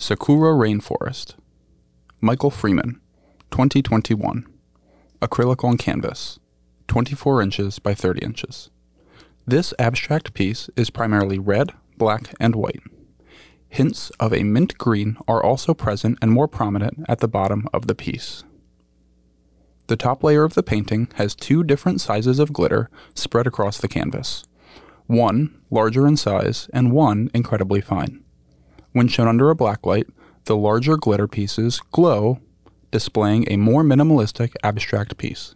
Sakura Rainforest. Michael Freeman, 2021. Acrylic on canvas, 24 inches by 30 inches. This abstract piece is primarily red, black, and white. Hints of a mint green are also present and more prominent at the bottom of the piece. The top layer of the painting has two different sizes of glitter spread across the canvas one larger in size and one incredibly fine. When shown under a blacklight, the larger glitter pieces glow, displaying a more minimalistic abstract piece.